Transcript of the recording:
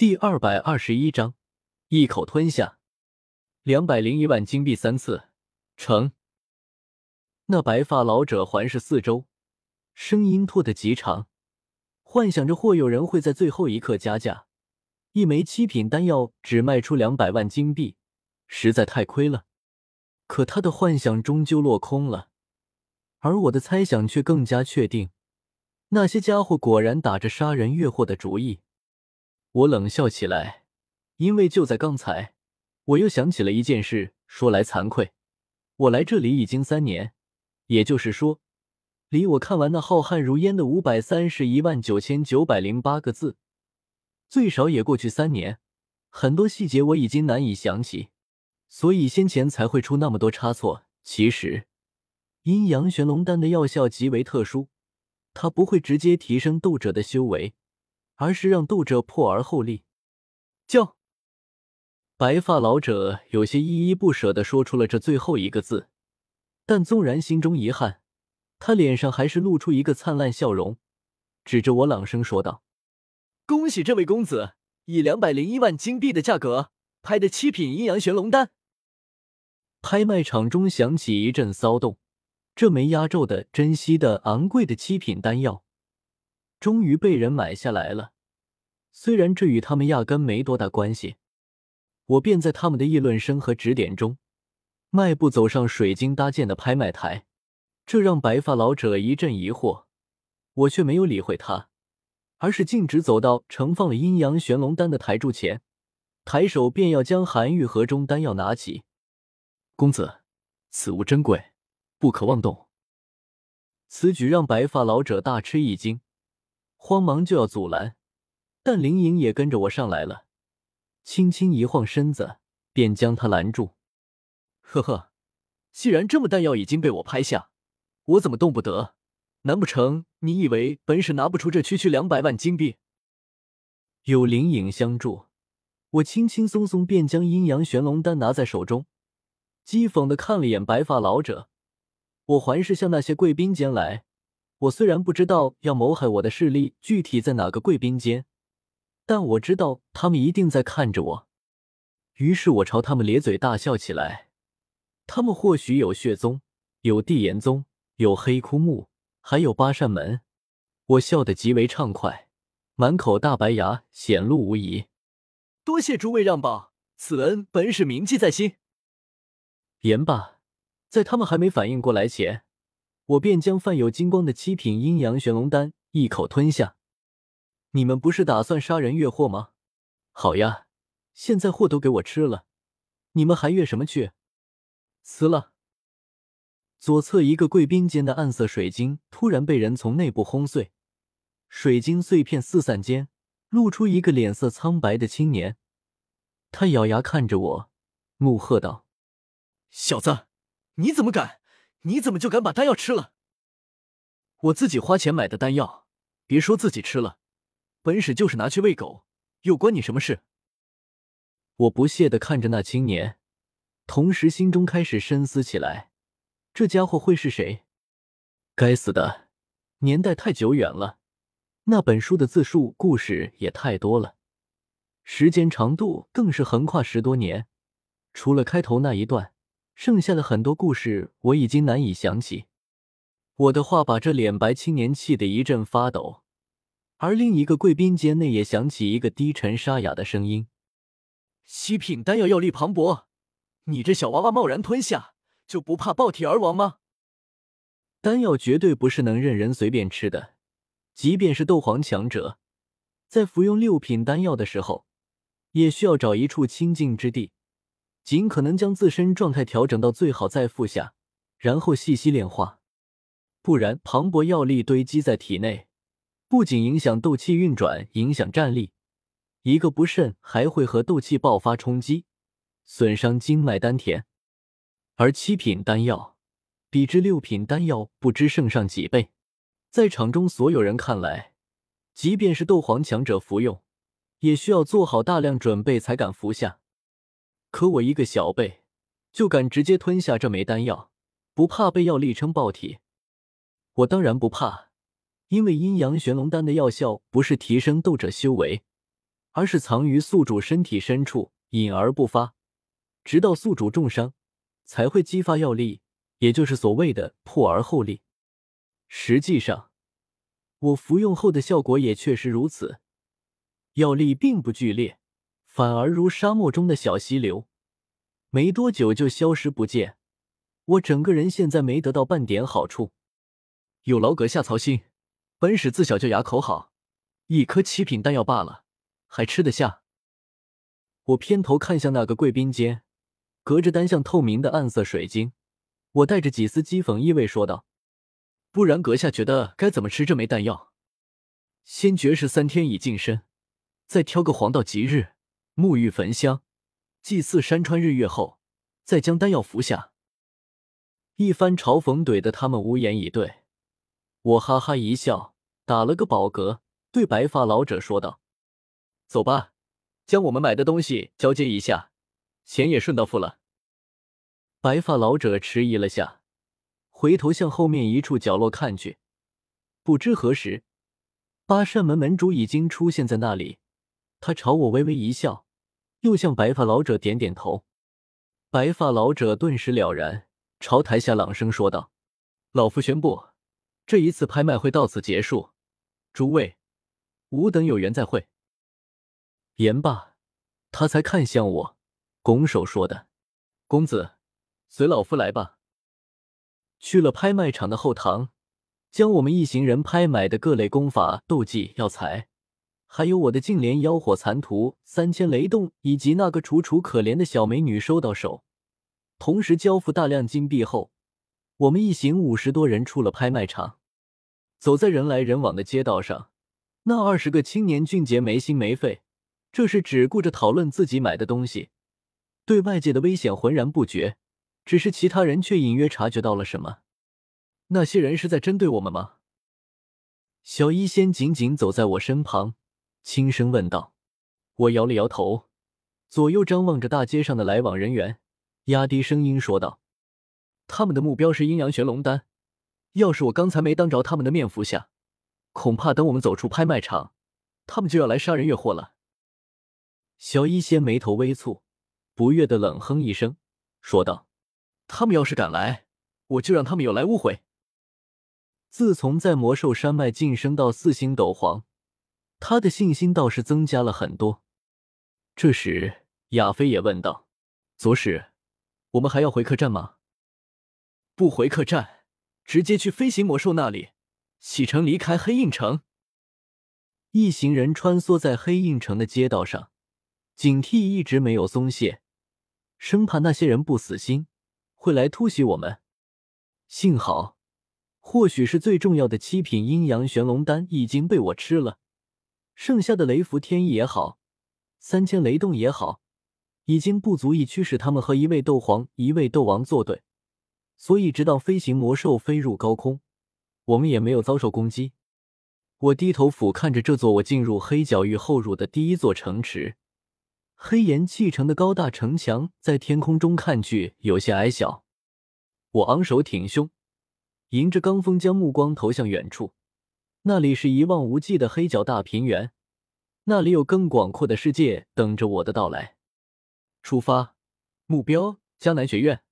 第二百二十一章，一口吞下两百零一万金币三次成。那白发老者环视四周，声音拖得极长，幻想着或有人会在最后一刻加价。一枚七品丹药只卖出两百万金币，实在太亏了。可他的幻想终究落空了，而我的猜想却更加确定，那些家伙果然打着杀人越货的主意。我冷笑起来，因为就在刚才，我又想起了一件事。说来惭愧，我来这里已经三年，也就是说，离我看完那浩瀚如烟的五百三十一万九千九百零八个字，最少也过去三年。很多细节我已经难以想起，所以先前才会出那么多差错。其实，阴阳玄龙丹的药效极为特殊，它不会直接提升斗者的修为。而是让斗者破而后立。叫白发老者有些依依不舍的说出了这最后一个字，但纵然心中遗憾，他脸上还是露出一个灿烂笑容，指着我朗声说道：“恭喜这位公子以两百零一万金币的价格拍的七品阴阳玄龙丹。”拍卖场中响起一阵骚动，这枚压轴的、珍稀的、昂贵的七品丹药。终于被人买下来了，虽然这与他们压根没多大关系。我便在他们的议论声和指点中，迈步走上水晶搭建的拍卖台。这让白发老者一阵疑惑，我却没有理会他，而是径直走到盛放了阴阳玄龙丹的台柱前，抬手便要将寒玉盒中丹药拿起。公子，此物珍贵，不可妄动。此举让白发老者大吃一惊。慌忙就要阻拦，但林颖也跟着我上来了，轻轻一晃身子，便将他拦住。呵呵，既然这么弹药已经被我拍下，我怎么动不得？难不成你以为本使拿不出这区区两百万金币？有林颖相助，我轻轻松松便将阴阳玄龙丹拿在手中，讥讽的看了眼白发老者。我环视向那些贵宾间来。我虽然不知道要谋害我的势力具体在哪个贵宾间，但我知道他们一定在看着我。于是我朝他们咧嘴大笑起来。他们或许有血宗，有地炎宗，有黑枯木，还有八扇门。我笑得极为畅快，满口大白牙显露无遗。多谢诸位让宝，此恩本使铭记在心。言罢，在他们还没反应过来前。我便将泛有金光的七品阴阳玄龙丹一口吞下。你们不是打算杀人越货吗？好呀，现在货都给我吃了，你们还越什么去？死了！左侧一个贵宾间的暗色水晶突然被人从内部轰碎，水晶碎片四散间，露出一个脸色苍白的青年。他咬牙看着我，怒喝道：“小子，你怎么敢！”你怎么就敢把丹药吃了？我自己花钱买的丹药，别说自己吃了，本使就是拿去喂狗，又关你什么事？我不屑的看着那青年，同时心中开始深思起来：这家伙会是谁？该死的，年代太久远了，那本书的字数故事也太多了，时间长度更是横跨十多年，除了开头那一段。剩下的很多故事我已经难以想起。我的话把这脸白青年气得一阵发抖，而另一个贵宾间内也响起一个低沉沙哑的声音：“七品丹药药力磅礴，你这小娃娃贸然吞下，就不怕爆体而亡吗？”丹药绝对不是能任人随便吃的，即便是斗皇强者，在服用六品丹药的时候，也需要找一处清静之地。尽可能将自身状态调整到最好，再服下，然后细细炼化。不然，磅礴药力堆积在体内，不仅影响斗气运转，影响战力，一个不慎还会和斗气爆发冲击，损伤经脉丹田。而七品丹药比之六品丹药不知胜上几倍，在场中所有人看来，即便是斗皇强者服用，也需要做好大量准备才敢服下。可我一个小辈，就敢直接吞下这枚丹药，不怕被药力撑爆体？我当然不怕，因为阴阳玄龙丹的药效不是提升斗者修为，而是藏于宿主身体深处，隐而不发，直到宿主重伤，才会激发药力，也就是所谓的破而后立。实际上，我服用后的效果也确实如此，药力并不剧烈，反而如沙漠中的小溪流，没多久就消失不见。我整个人现在没得到半点好处。有劳阁下操心，本使自小就牙口好，一颗七品丹药罢了，还吃得下。我偏头看向那个贵宾间，隔着单向透明的暗色水晶，我带着几丝讥讽意味说道：“不然阁下觉得该怎么吃这枚丹药？先绝食三天以净身，再挑个黄道吉日，沐浴焚香，祭祀山川日月后，再将丹药服下。”一番嘲讽怼得他们无言以对。我哈哈一笑，打了个饱嗝，对白发老者说道：“走吧，将我们买的东西交接一下，钱也顺道付了。”白发老者迟疑了下，回头向后面一处角落看去，不知何时，八扇门门主已经出现在那里。他朝我微微一笑，又向白发老者点点头。白发老者顿时了然，朝台下朗声说道：“老夫宣布。”这一次拍卖会到此结束，诸位，吾等有缘再会。言罢，他才看向我，拱手说的：“公子，随老夫来吧。”去了拍卖场的后堂，将我们一行人拍买的各类功法、斗技、药材，还有我的净莲妖火残图、三千雷动以及那个楚楚可怜的小美女收到手，同时交付大量金币后，我们一行五十多人出了拍卖场。走在人来人往的街道上，那二十个青年俊杰没心没肺，这是只顾着讨论自己买的东西，对外界的危险浑然不觉。只是其他人却隐约察觉到了什么，那些人是在针对我们吗？小医仙紧紧走在我身旁，轻声问道。我摇了摇头，左右张望着大街上的来往人员，压低声音说道：“他们的目标是阴阳玄龙丹。”要是我刚才没当着他们的面服下，恐怕等我们走出拍卖场，他们就要来杀人越货了。小医仙眉头微蹙，不悦的冷哼一声，说道：“他们要是敢来，我就让他们有来无回。”自从在魔兽山脉晋升到四星斗皇，他的信心倒是增加了很多。这时，亚飞也问道：“左使，我们还要回客栈吗？”“不回客栈。”直接去飞行魔兽那里，启程离开黑印城。一行人穿梭在黑印城的街道上，警惕一直没有松懈，生怕那些人不死心会来突袭我们。幸好，或许是最重要的七品阴阳玄龙丹已经被我吃了，剩下的雷符天翼也好，三千雷动也好，已经不足以驱使他们和一位斗皇、一位斗王作对。所以，直到飞行魔兽飞入高空，我们也没有遭受攻击。我低头俯瞰着这座我进入黑角域后入的第一座城池，黑岩砌成的高大城墙在天空中看去有些矮小。我昂首挺胸，迎着罡风，将目光投向远处，那里是一望无际的黑角大平原，那里有更广阔的世界等着我的到来。出发，目标江南学院。